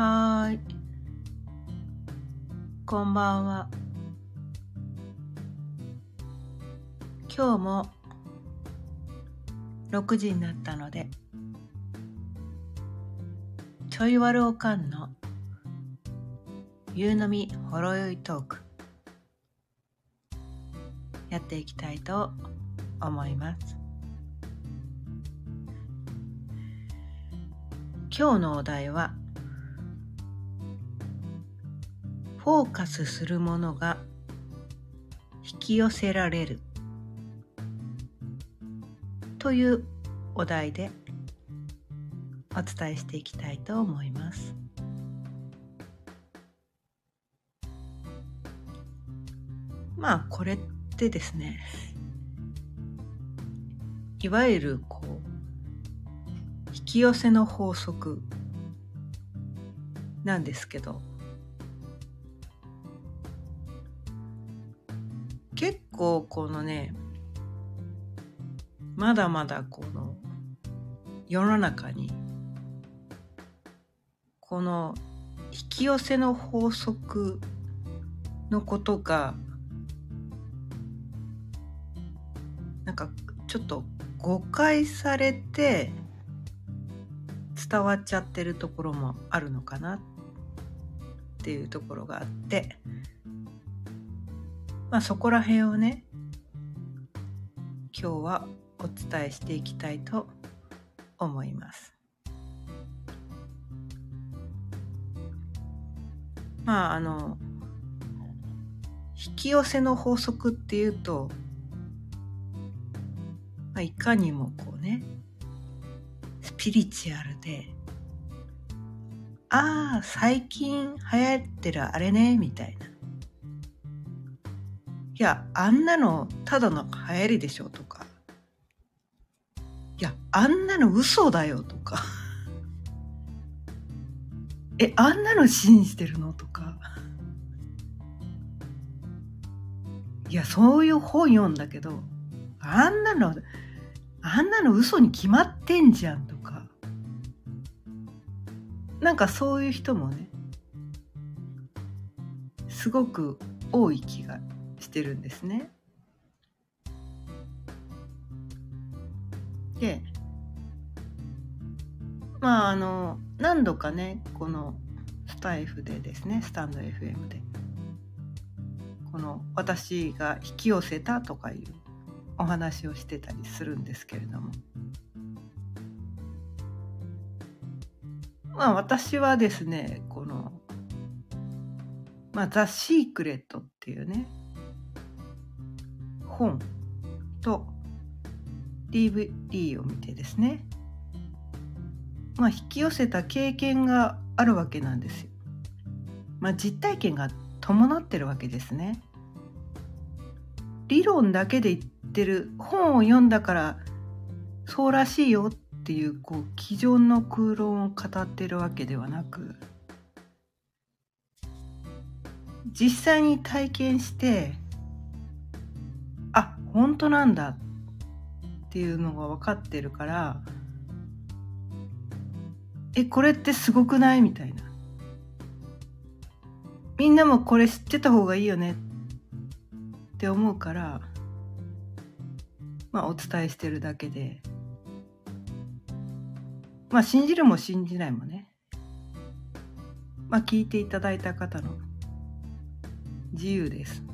はい。こんばんは。今日も6時になったので、ちょいわるおかんの夕飲みほろ酔いトークやっていきたいと思います。今日のお題はフォーカスするものが引き寄せられるというお題でお伝えしていきたいと思います。まあこれってですねいわゆるこう引き寄せの法則なんですけど結構このねまだまだこの世の中にこの引き寄せの法則のことがなんかちょっと誤解されて伝わっちゃってるところもあるのかなっていうところがあってまあそこら辺をね今日はお伝えしていきたいと思います。まああの引き寄せの法則っていうと、まあ、いかにもこうねスピリチュアルでああ最近流行ってるあれねみたいないやあんなのただの流行りでしょとか。いやあんなの嘘だよとか。えあんなの信じてるのとか。いやそういう本読んだけどあんなのあんなの嘘に決まってんじゃんとか。なんかそういう人もねすごく多い気がしてるんですね。でまああの何度かねこのスタイフでですねスタンド FM でこの私が引き寄せたとかいうお話をしてたりするんですけれどもまあ私はですねこの「まあ、ザ・シークレット」っていうね本と DVD を見てですねまあ引き寄せた経験があるわけなんですよ。まあ実体験が伴ってるわけですね。理論だけで言ってる本を読んだからそうらしいよっていうこう机上の空論を語ってるわけではなく実際に体験して本当なんだっていうのが分かってるからえこれってすごくないみたいな。みんなもこれ知ってた方がいいよねって思うからまあお伝えしてるだけで。まあ信じるも信じないもね。まあ聞いていただいた方の自由です。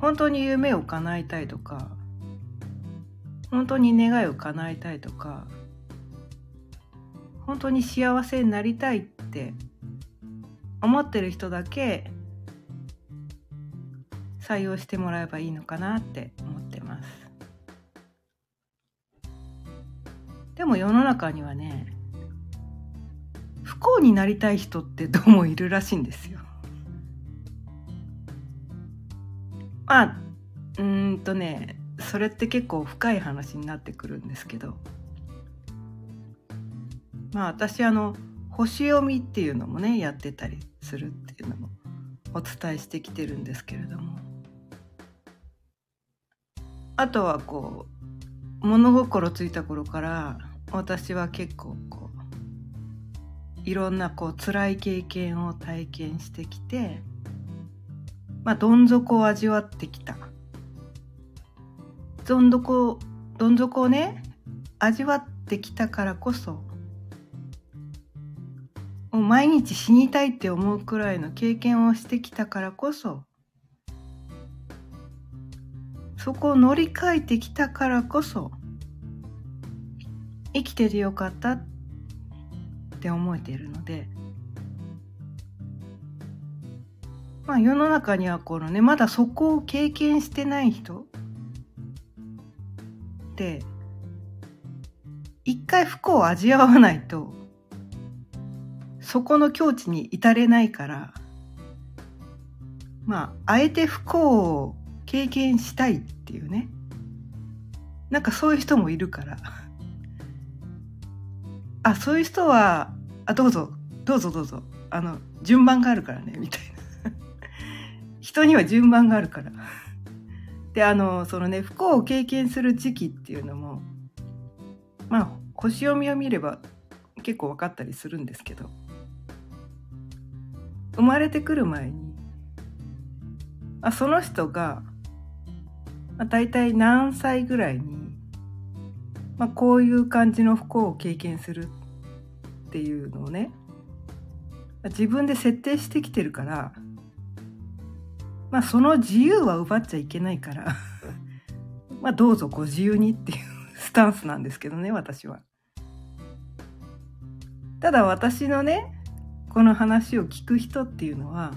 本当に夢を叶えたいとか本当に願いを叶えたいとか本当に幸せになりたいって思ってる人だけ採用してもらえばいいのかなって思ってます。でも世の中にはね不幸になりたい人ってどうもいるらしいんですよ。まあうんとねそれって結構深い話になってくるんですけど。まあ私あの星読みっていうのもねやってたりするっていうのもお伝えしてきてるんですけれども。あとはこう物心ついた頃から私は結構こういろんなこう辛い経験を体験してきてまあどん底を味わってきた。どん底どん底をね味わってきたからこそもう毎日死にたいって思うくらいの経験をしてきたからこそそこを乗り換えてきたからこそ生きててよかったって思えているのでまあ世の中にはこのねまだそこを経験してない人って一回不幸を味わわないとそこの境地に至れないからまああえて不幸を経験したいっていうね。なんかそういう人もいるから。あそういう人はあどうぞどうぞどうぞ。あの順番があるからねみたいな。人には順番があるから。であのそのね不幸を経験する時期っていうのもまあ星読みを見れば結構分かったりするんですけど生まれてくる前にあその人が、まあ、大体何歳ぐらいに、まあ、こういう感じの不幸を経験するっていうのをね自分で設定してきてるからまあその自由は奪っちゃいけないから。まあどうぞご自由にっていうスタンスなんですけどね私は。ただ私のねこの話を聞く人っていうのは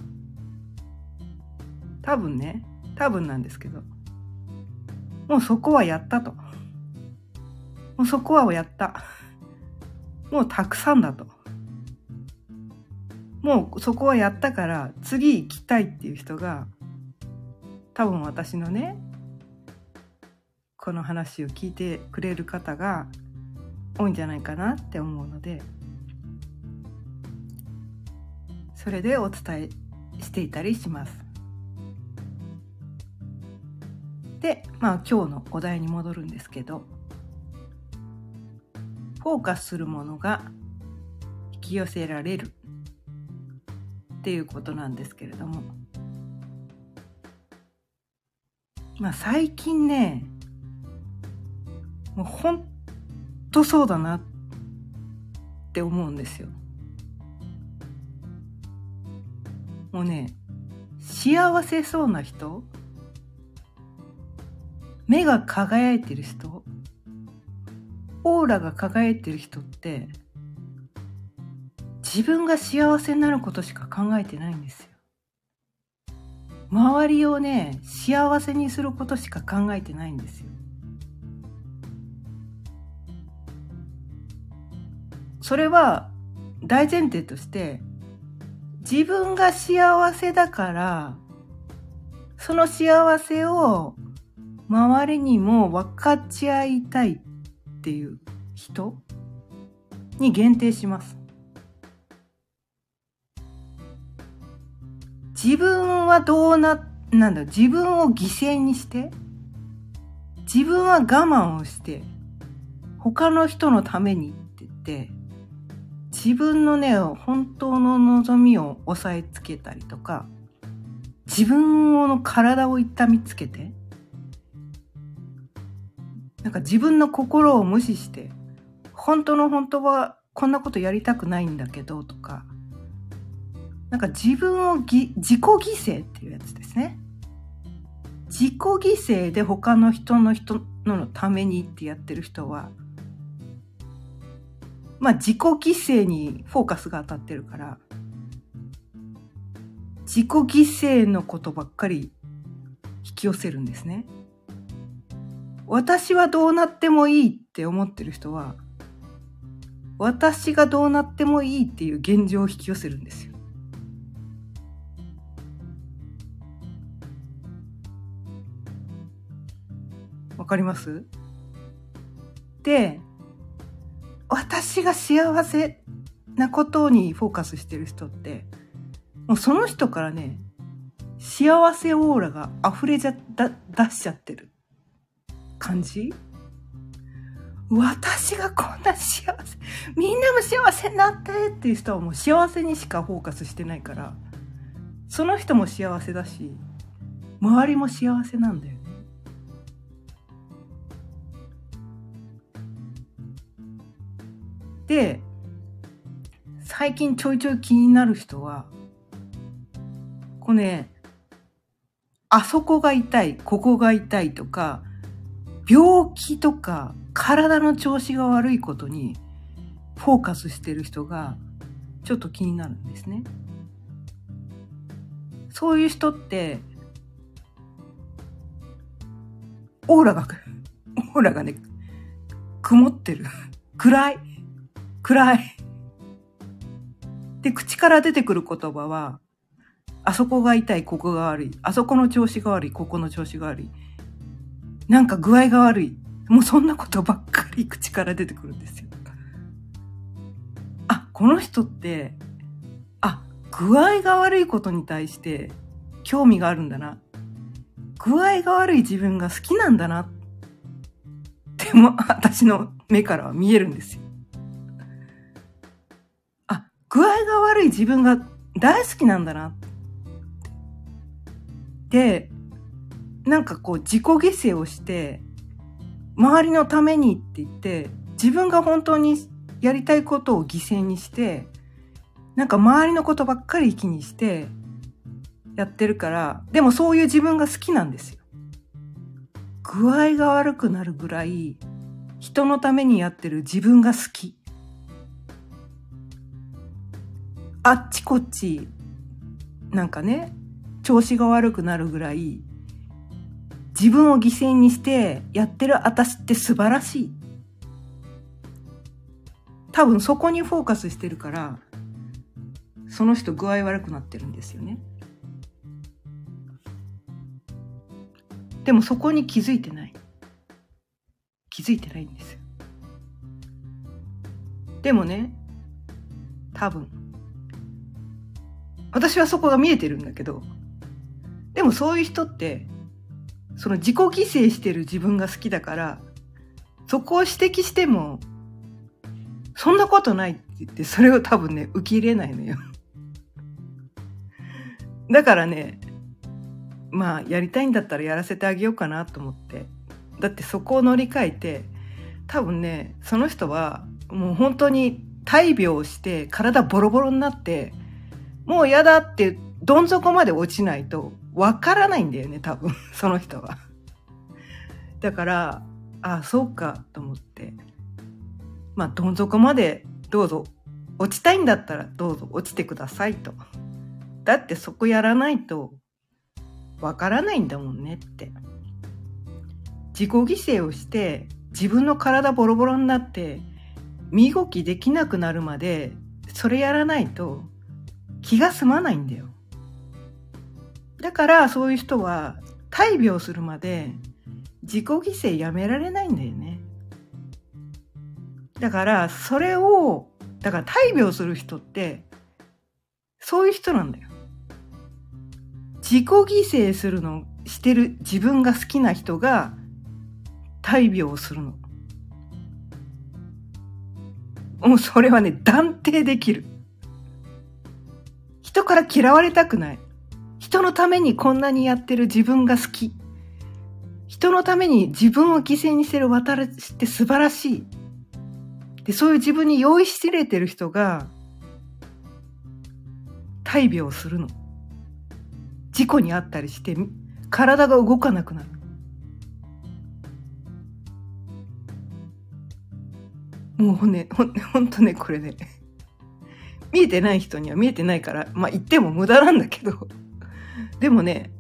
多分ね多分なんですけどもうそこはやったと。もうそこはやった。もうたくさんだと。もうそこはやったから次行きたいっていう人が多分私のねこの話を聞いてくれる方が多いんじゃないかなって思うので。それでお伝えしていたりします。でまあ今日のお題に戻るんですけどフォーカスするものが引き寄せられるっていうことなんですけれどもまあ最近ねもうほんとそうだなって思うんですよ。もうね幸せそうな人目が輝いてる人オーラが輝いてる人って自分が幸せになることしか考えてないんですよ。周りをね幸せにすることしか考えてないんですよ。それは大前提として自分が幸せだから、その幸せを周りにも分かち合いたいっていう人に限定します。自分はどうな、なんだ、自分を犠牲にして、自分は我慢をして、他の人のためにって言って、自分のね、本当の望みを押さえつけたりとか、自分の体を痛みつけて、なんか自分の心を無視して、本当の本当はこんなことやりたくないんだけどとか、なんか自分をぎ自己犠牲っていうやつですね。自己犠牲で他の人の人のためにってやってる人は、まあ自己犠牲にフォーカスが当たってるから、自己犠牲のことばっかり引き寄せるんですね。私はどうなってもいいって思ってる人は、私がどうなってもいいっていう現状を引き寄せるんですよ。わかります？で、私が幸せなことにフォーカスしてる人って、もうその人からね、幸せオーラが溢れじゃ、だ、出しちゃってる感じ。私がこんな幸せ、みんなも幸せになってっていう人はもう幸せにしかフォーカスしてないから、その人も幸せだし、周りも幸せなんだよで、最近ちょいちょい気になる人は、これね、あそこが痛い、ここが痛いとか、病気とか体の調子が悪いことにフォーカスしてる人がちょっと気になるんですね。そういう人って、オーラが、オーラがね、曇ってる。暗い。暗い。で、口から出てくる言葉は、あそこが痛い、ここが悪い。あそこの調子が悪い、ここの調子が悪い。なんか具合が悪い。もうそんなことばっかり 口から出てくるんですよ。あ、この人って、あ、具合が悪いことに対して興味があるんだな。具合が悪い自分が好きなんだな。っても、私の目からは見えるんですよ。具合が悪い自分が大好きなんだな。で、なんかこう自己犠牲をして、周りのためにって言って、自分が本当にやりたいことを犠牲にして、なんか周りのことばっかり気にしてやってるから、でもそういう自分が好きなんですよ。具合が悪くなるぐらい人のためにやってる自分が好き。あっちこっち、なんかね、調子が悪くなるぐらい自分を犠牲にしてやってる私って素晴らしい。多分そこにフォーカスしてるから、その人具合悪くなってるんですよね。でもそこに気づいてない。気づいてないんですよ。でもね、多分。私はそこが見えてるんだけど、でもそういう人ってその自己犠牲してる自分が好きだから、そこを指摘しても、そんなことないって言って、それを多分ね、受け入れないのよ。だからね、まあ、やりたいんだったらやらせてあげようかなと思って。だってそこを乗り換えて、多分ね、その人は、もう本当に大病して体ボロボロになって、もう嫌だってどん底まで落ちないとわからないんだよね、多分、その人は。だから、ああ、そうか、と思って。まあ、どん底までどうぞ、落ちたいんだったらどうぞ落ちてくださいと。だってそこやらないと、わからないんだもんねって。自己犠牲をして、自分の体ボロボロになって、身動きできなくなるまで、それやらないと気が済まないんだよ。だからそういう人は大病するまで自己犠牲やめられないんだよね。だからそれを、だから大病する人ってそういう人なんだよ。自己犠牲するのしてる自分が好きな人が大病をするの。もうそれはね、断定できる。人から嫌われたくない。人のためにこんなにやってる自分が好き。人のために自分を犠牲にしてる私って素晴らしい。で、そういう自分に用意しれてる人が、大病するの。事故にあったりして、体が動かなくなる。もうね、ほんほんとね、これね、見えてない人には見えてないから、まあ言っても無駄なんだけど、でもね、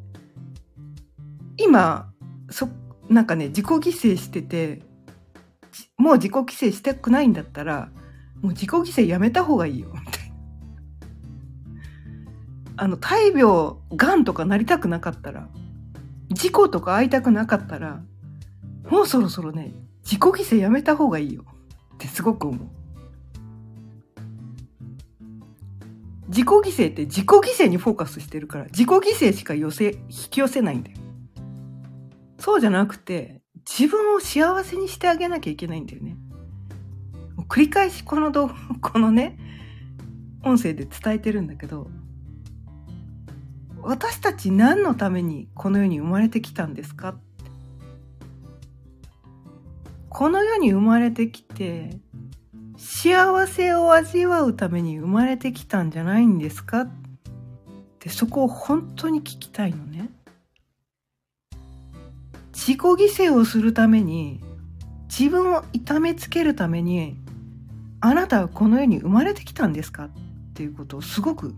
今、そ、なんかね、自己犠牲してて、もう自己犠牲したくないんだったら、もう自己犠牲やめた方がいいよ、みたいな。あの、大病、癌とかなりたくなかったら、事故とか会いたくなかったら、もうそろそろね、自己犠牲やめた方がいいよ。ってすごく思う。自己犠牲って自己犠牲にフォーカスしてるから、自己犠牲しか寄せ、引き寄せないんだよ。そうじゃなくて、自分を幸せにしてあげなきゃいけないんだよね。繰り返しこの動画、このね、音声で伝えてるんだけど、私たち何のためにこの世に生まれてきたんですか？この世に生まれてきて幸せを味わうために生まれてきたんじゃないんですか？ってそこを本当に聞きたいのね。自己犠牲をするために自分を痛めつけるためにあなたはこの世に生まれてきたんですか？っていうことをすごく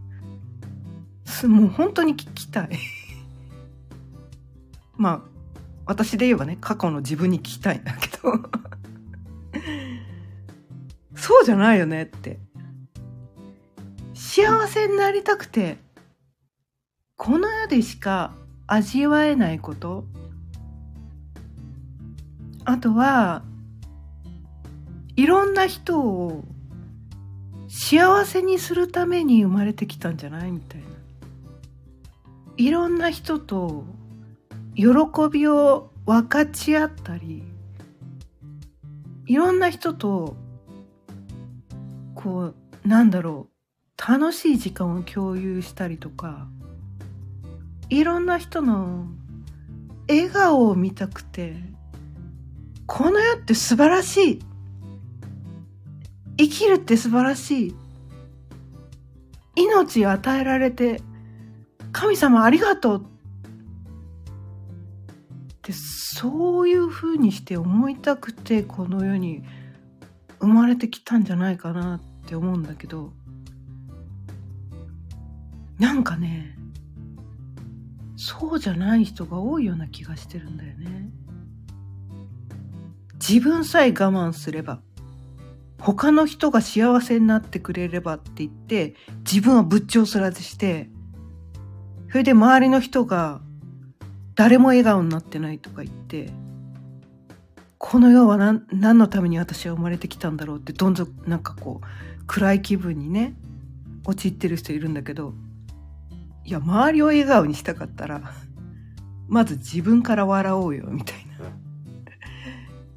もう本当に聞きたい。まあ私で言えばね過去の自分に聞きたいんだけど。そうじゃないよねって。幸せになりたくてこの世でしか味わえないこと。あとはいろんな人を幸せにするために生まれてきたんじゃないみたいな。いろんな人と喜びを分かち合ったりいろんな人とこうなんだろう。楽しい時間を共有したりとかいろんな人の笑顔を見たくてこの世って素晴らしい。生きるって素晴らしい。命与えられて神様ありがとう。ってそういうふうにして思いたくてこの世に生まれてきたんじゃないかなってって思うんだけどなんかねそうじゃない人が多いような気がしてるんだよね。自分さえ我慢すれば他の人が幸せになってくれればって言って自分は仏頂すらずしてそれで周りの人が誰も笑顔になってないとか言ってこの世は何のために私は生まれてきたんだろうってどんどんなんかこう暗い気分にね陥ってる人いるんだけどいや周りを笑顔にしたかったらまず自分から笑おうよみたいな。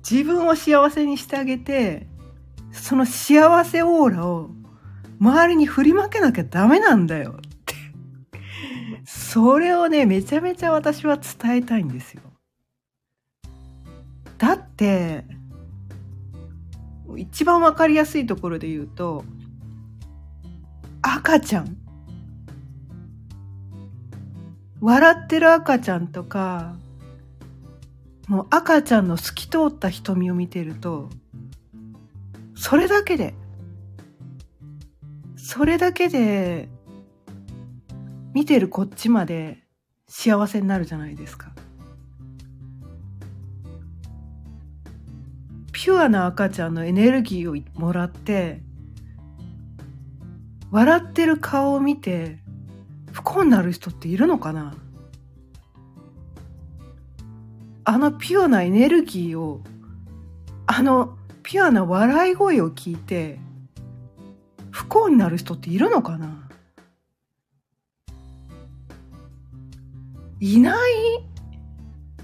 自分を幸せにしてあげてその幸せオーラを周りに振りまけなきゃダメなんだよそれをね、めちゃめちゃ私は伝えたいんですよ。だって、一番わかりやすいところで言うと、赤ちゃん。笑ってる赤ちゃんとか、もう赤ちゃんの透き通った瞳を見てると、それだけで、それだけで見てるこっちまで幸せになるじゃないですか。ピュアな赤ちゃんのエネルギーをもらって笑ってる顔を見て不幸になる人っているのかな？あのピュアなエネルギーをあのピュアな笑い声を聞いて不幸になる人っているのかな？いない？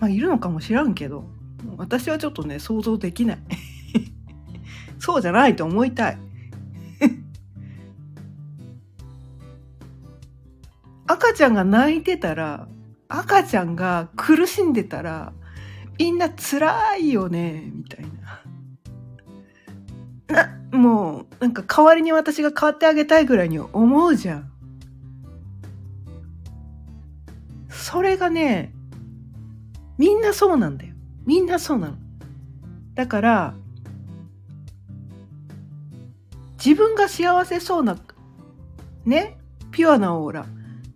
まあいるのかもしらんけど。私はちょっとね想像できない。そうじゃないと思いたい。赤ちゃんが泣いてたら赤ちゃんが苦しんでたらみんな辛いよねみたいな。なもうなんか代わりに私が変わってあげたいぐらいに思うじゃん。それがね、みんなそうなんだよ。みんなそうなの。だから、自分が幸せそうな、ね、ピュアなオーラ。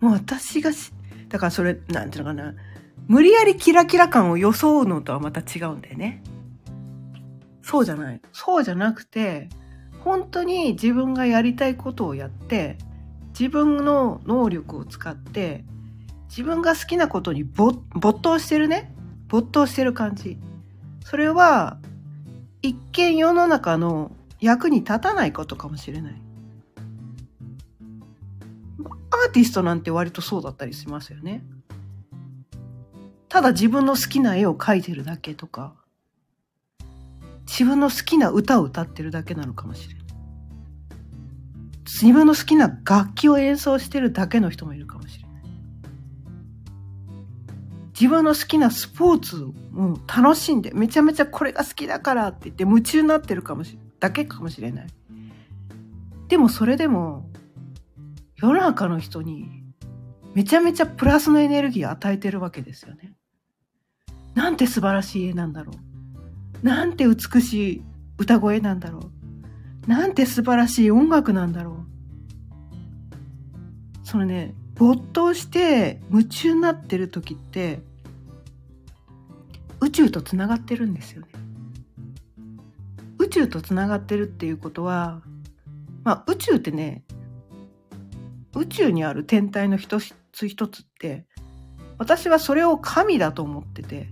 もう私がし、だからそれ、なんていうのかな。無理やりキラキラ感を装うのとはまた違うんだよね。そうじゃない。そうじゃなくて、本当に自分がやりたいことをやって、自分の能力を使って自分が好きなことに没頭してるね没頭してる感じそれは一見世の中の役に立たないことかもしれないアーティストなんて割とそうだったりしますよねただ自分の好きな絵を描いてるだけとか、自分の好きな歌を歌ってるだけなのかもしれない。自分の好きな楽器を演奏してるだけの人もいるかもしれない。自分の好きなスポーツを楽しんで、めちゃめちゃこれが好きだからって言って夢中になってるかもし、だけかもしれない。でもそれでも、世の中の人にめちゃめちゃプラスのエネルギーを与えてるわけですよね。なんて素晴らしい絵なんだろう。なんて美しい歌声なんだろう。なんて素晴らしい音楽なんだろう。そのね、没頭して夢中になってる時って、宇宙とつながってるんですよね。宇宙とつながってるっていうことは、まあ宇宙ってね、宇宙にある天体の一つ一つって、私はそれを神だと思ってて、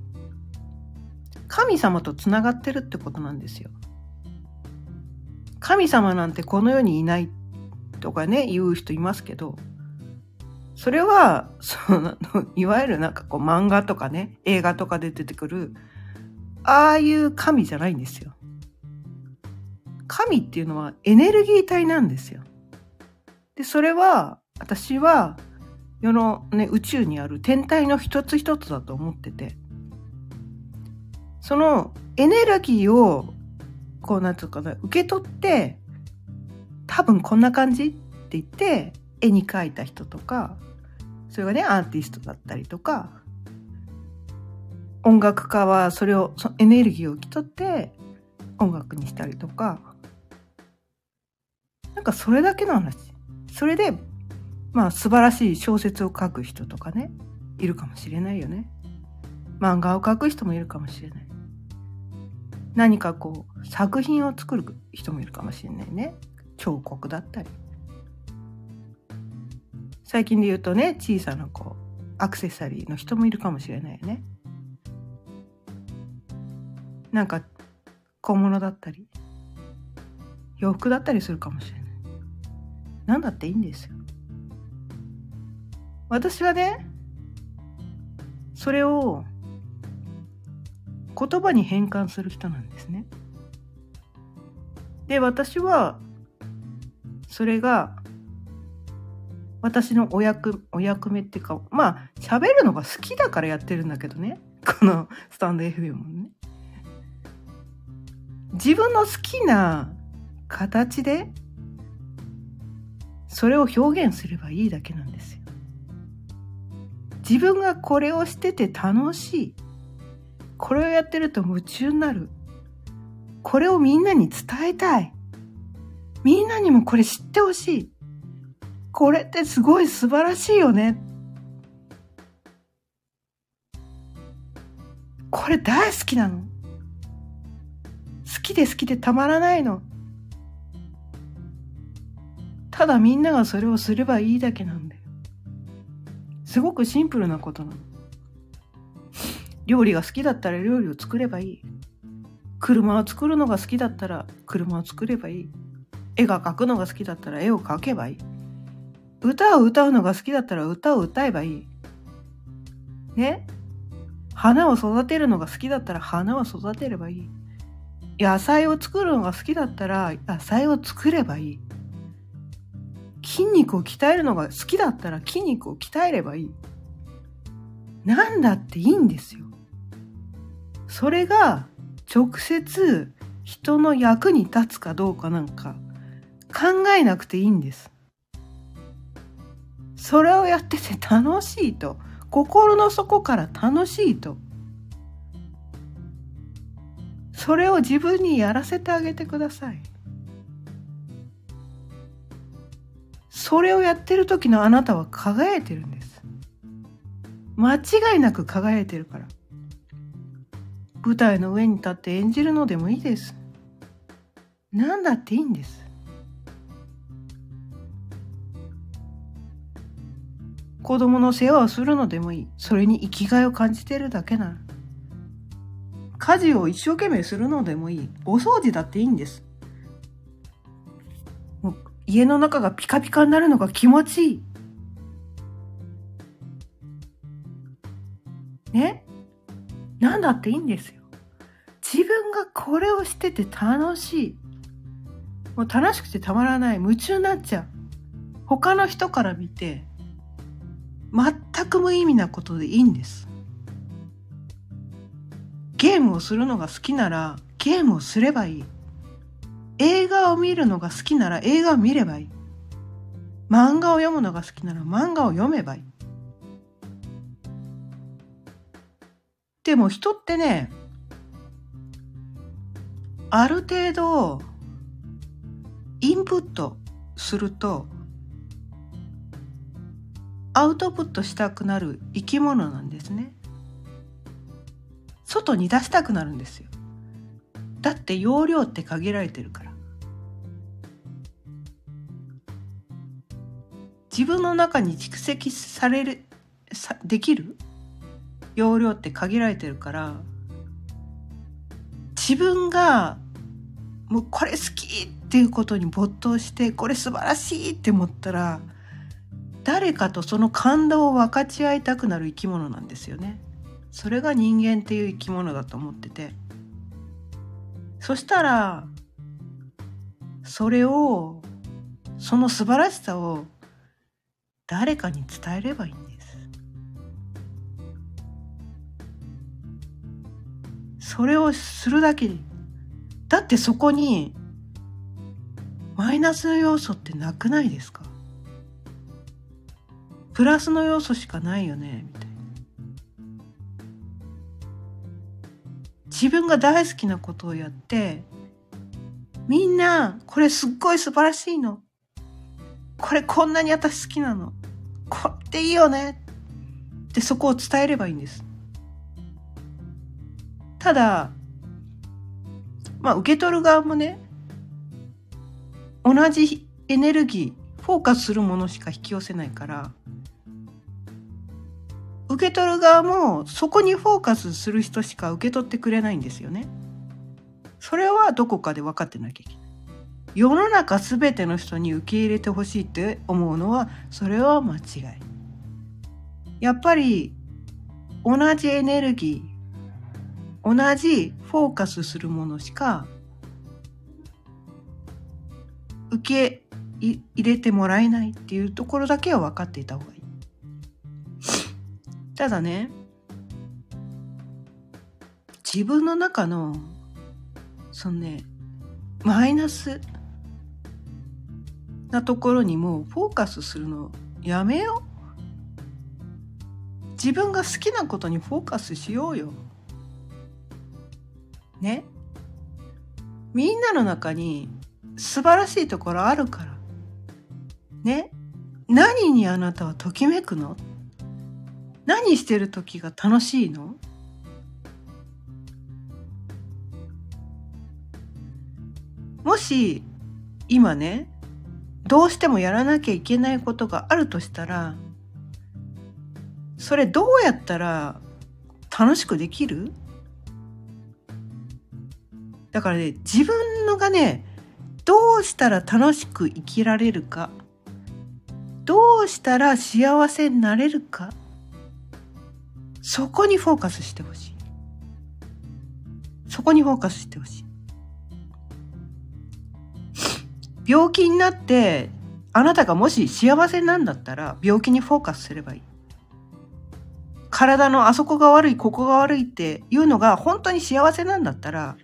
神様とつながってるってことなんですよ。神様なんてこの世にいないとかね、言う人いますけど、それは、その、いわゆるなんかこう漫画とかね、映画とかで出てくる、ああいう神じゃないんですよ。神っていうのはエネルギー体なんですよ。で、それは、私は、世のね、宇宙にある天体の一つ一つだと思ってて、そのエネルギーを、こうなんつうかな、受け取って、多分こんな感じって言って、絵に描いた人とか、それがね、アーティストだったりとか、音楽家はそれを、そエネルギーを受け取って音楽にしたりとか、なんかそれだけの話。それで、まあ素晴らしい小説を書く人とかね、いるかもしれないよね。漫画を描く人もいるかもしれない。何かこう作品を作る人もいるかもしれないね彫刻だったり最近で言うとね小さなこうアクセサリーの人もいるかもしれないよね。なんか小物だったり洋服だったりするかもしれない。何だっていいんですよ。私はねそれを言葉に変換する人なんですね。で、私は、それが、私のお役、お役目っていうか、まあ、喋るのが好きだからやってるんだけどね。このスタンド FM もね。自分の好きな形で、それを表現すればいいだけなんですよ。自分がこれをしてて楽しい。これをやってると夢中になる。これをみんなに伝えたい。みんなにもこれ知ってほしい。これってすごい素晴らしいよね。これ大好きなの。好きで好きでたまらないの。ただみんながそれをすればいいだけなんだよ。すごくシンプルなことなの。料理が好きだったら料理を作ればいい。車を作るのが好きだったら車を作ればいい。絵が描くのが好きだったら絵を描けばいい。歌を歌うのが好きだったら歌を歌えばいい。ね？花を育てるのが好きだったら花を育てればいい。野菜を作るのが好きだったら野菜を作ればいい。筋肉を鍛えるのが好きだったら筋肉を鍛えればいい。なんだっていいんですよ。それが直接人の役に立つかどうかなんか考えなくていいんです。それをやってて楽しいと心の底から楽しいとそれを自分にやらせてあげてください。それをやってる時のあなたは輝いてるんです。間違いなく輝いてるから。舞台の上に立って演じるのでもいいです。何だっていいんです。子供の世話をするのでもいい。それに生きがいを感じてるだけなら。家事を一生懸命するのでもいい。お掃除だっていいんです。もう家の中がピカピカになるのが気持ちいい。ね？何だっていいんですよ。自分がこれをしてて楽しい。もう楽しくてたまらない。夢中になっちゃう。他の人から見て、全く無意味なことでいいんです。ゲームをするのが好きならゲームをすればいい。映画を見るのが好きなら映画を見ればいい。漫画を読むのが好きなら漫画を読めばいい。でも人ってね、ある程度インプットするとアウトプットしたくなる生き物なんですね。外に出したくなるんですよ。だって容量って限られてるから。自分の中に蓄積されるさできる？容量って限られてるから自分がもうこれ好きっていうことに没頭してこれ素晴らしいって思ったら誰かとその感動を分かち合いたくなる生き物なんですよね。それが人間っていう生き物だと思ってて。そしたらそれをその素晴らしさを誰かに伝えればいいんです。それをするだけ。だってそこにマイナスの要素ってなくないですか？プラスの要素しかないよねみたいな。自分が大好きなことをやってみんなこれすっごい素晴らしいの。これこんなに私好きなの。これっていいよね。ってそこを伝えればいいんです。ただまあ受け取る側もね同じエネルギーフォーカスするものしか引き寄せないから受け取る側もそこにフォーカスする人しか受け取ってくれないんですよね。それはどこかで分かってなきゃいけない。世の中全ての人に受け入れてほしいって思うのはそれは間違い。やっぱり同じエネルギー同じフォーカスするものしか受け入れてもらえないっていうところだけは分かっていた方がいい。ただね自分の中のそのねマイナスなところにもフォーカスするのやめよう。自分が好きなことにフォーカスしようよ。ね。みんなの中に素晴らしいところあるから。ね。何にあなたはときめくの？何してる時が楽しいの？もし今ねどうしてもやらなきゃいけないことがあるとしたらそれどうやったら楽しくできる？だからね自分のがねどうしたら楽しく生きられるかどうしたら幸せになれるか。そこにフォーカスしてほしい。そこにフォーカスしてほしい。病気になって、あなたがもし幸せなんだったら、病気にフォーカスすればいい。体のあそこが悪い、ここが悪いっていうのが本当に幸せなんだったら、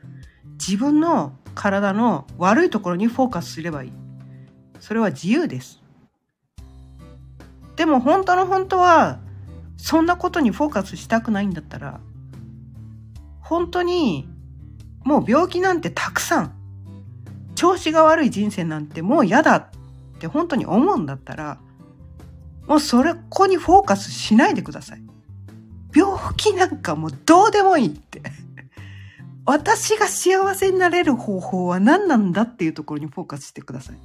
自分の体の悪いところにフォーカスすればいい。それは自由です。でも本当の本当はそんなことにフォーカスしたくないんだったら、本当にもう病気なんてたくさん、調子が悪い人生なんてもう嫌だって本当に思うんだったら、もうそれ、ここにフォーカスしないでください。病気なんかもうどうでもいいって。私が幸せになれる方法は何なんだっていうところにフォーカスしてください。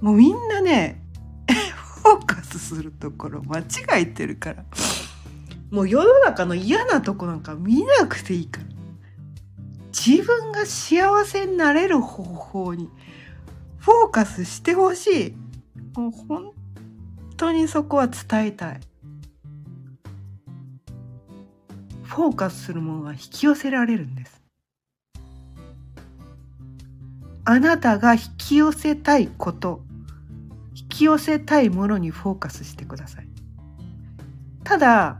もうみんなね、フォーカするところ間違えてるから。もう世の中の嫌なとこなんか見なくていいから。自分が幸せになれる方法にフォーカスしてほしい。もう本当にそこは伝えたい。フォーカスするものは引き寄せられるんです。あなたが引き寄せたいこと。き寄せたいものにフォーカスしてください。ただ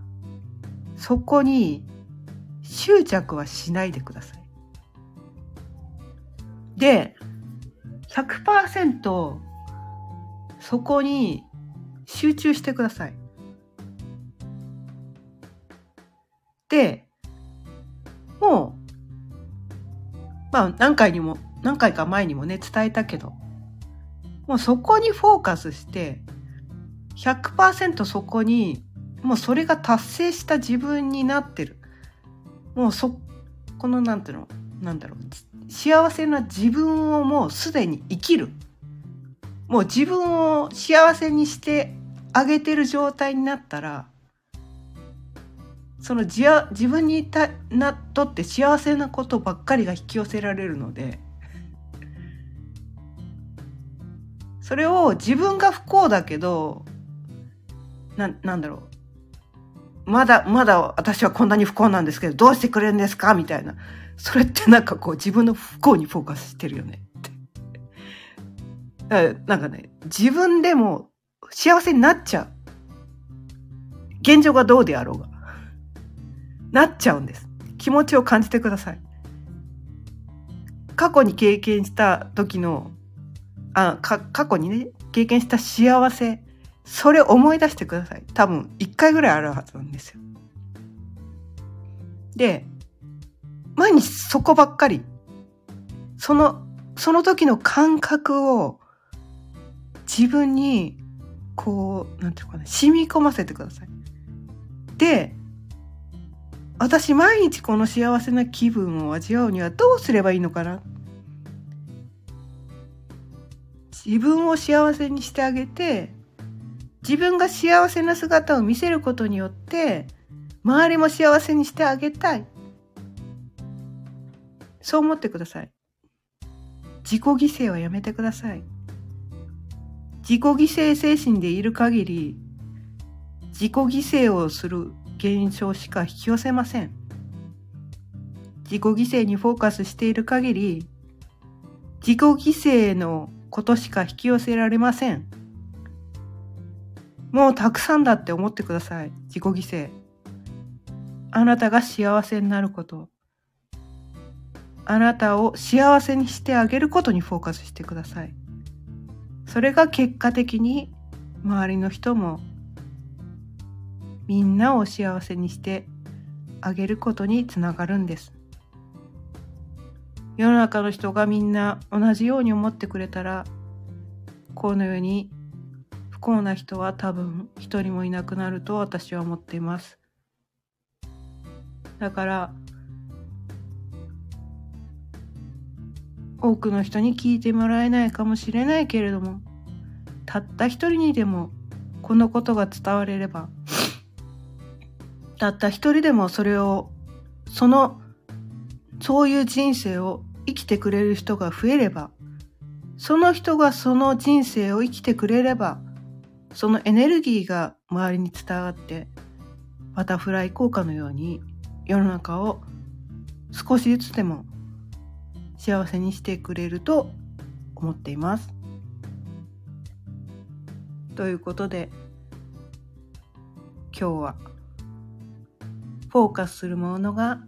そこに執着はしないでください。で100%そこに集中してください。でもうまあ何回にも何回か前にもね伝えたけどもうそこにフォーカスして100%そこにもうそれが達成した自分になってる。もうそこのなんていうの？なんだろう。幸せな自分をもうすでに生きる。もう自分を幸せにしてあげてる状態になったらその自自分にたなとって幸せなことばっかりが引き寄せられるのでそれを自分が不幸だけどななんだろう。まだまだ私はこんなに不幸なんですけどどうしてくれるんですか？みたいな。それってなんかこう自分の不幸にフォーカスしてるよね。って。なんかね自分でも幸せになっちゃう。現状がどうであろうが。なっちゃうんです。気持ちを感じてください。過去に経験した時のあか過去にね経験した幸せそれ思い出してください。多分1回ぐらいあるはずなんですよ。で毎日そこばっかりそのその時の感覚を自分にこうなんていうかな染み込ませてください。で私毎日この幸せな気分を味わうにはどうすればいいのかな自分を幸せにしてあげて自分が幸せな姿を見せることによって周りも幸せにしてあげたい。そう思ってください。自己犠牲はやめてください。自己犠牲精神でいる限り自己犠牲をする現象しか引き寄せません。自己犠牲にフォーカスしている限り自己犠牲のことしか引き寄せられません。もうたくさんだって思ってください。自己犠牲。あなたが幸せになること。あなたを幸せにしてあげることにフォーカスしてください。それが結果的に周りの人もみんなを幸せにしてあげることにつながるんです。世の中の人がみんな同じように思ってくれたらこの世に不幸な人は多分一人もいなくなると私は思っています。だから多くの人に聞いてもらえないかもしれないけれどもたった一人にでもこのことが伝われればたった一人でもそれをそのそういう人生を生きてくれる人が増えれば、その人がその人生を生きてくれれば、そのエネルギーが周りに伝わって、バタフライ効果のように世の中を少しずつでも幸せにしてくれると思っています。ということで今日はフォーカスするものが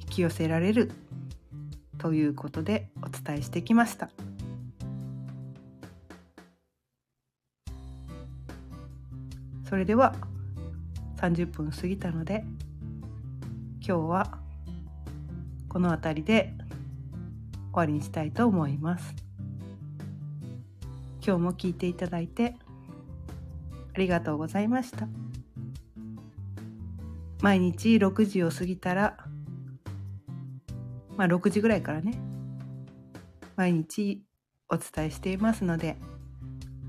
引き寄せられるということでお伝えしてきました。それでは30分過ぎたので今日はこの辺りで終わりにしたいと思います。今日も聞いていただいてありがとうございました。毎日6時を過ぎたらまあ、6時ぐらいからね毎日お伝えしていますので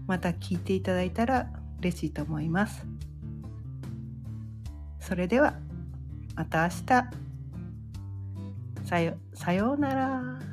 また聞いていただいたら嬉しいと思いますそれではまた明日さよさようなら。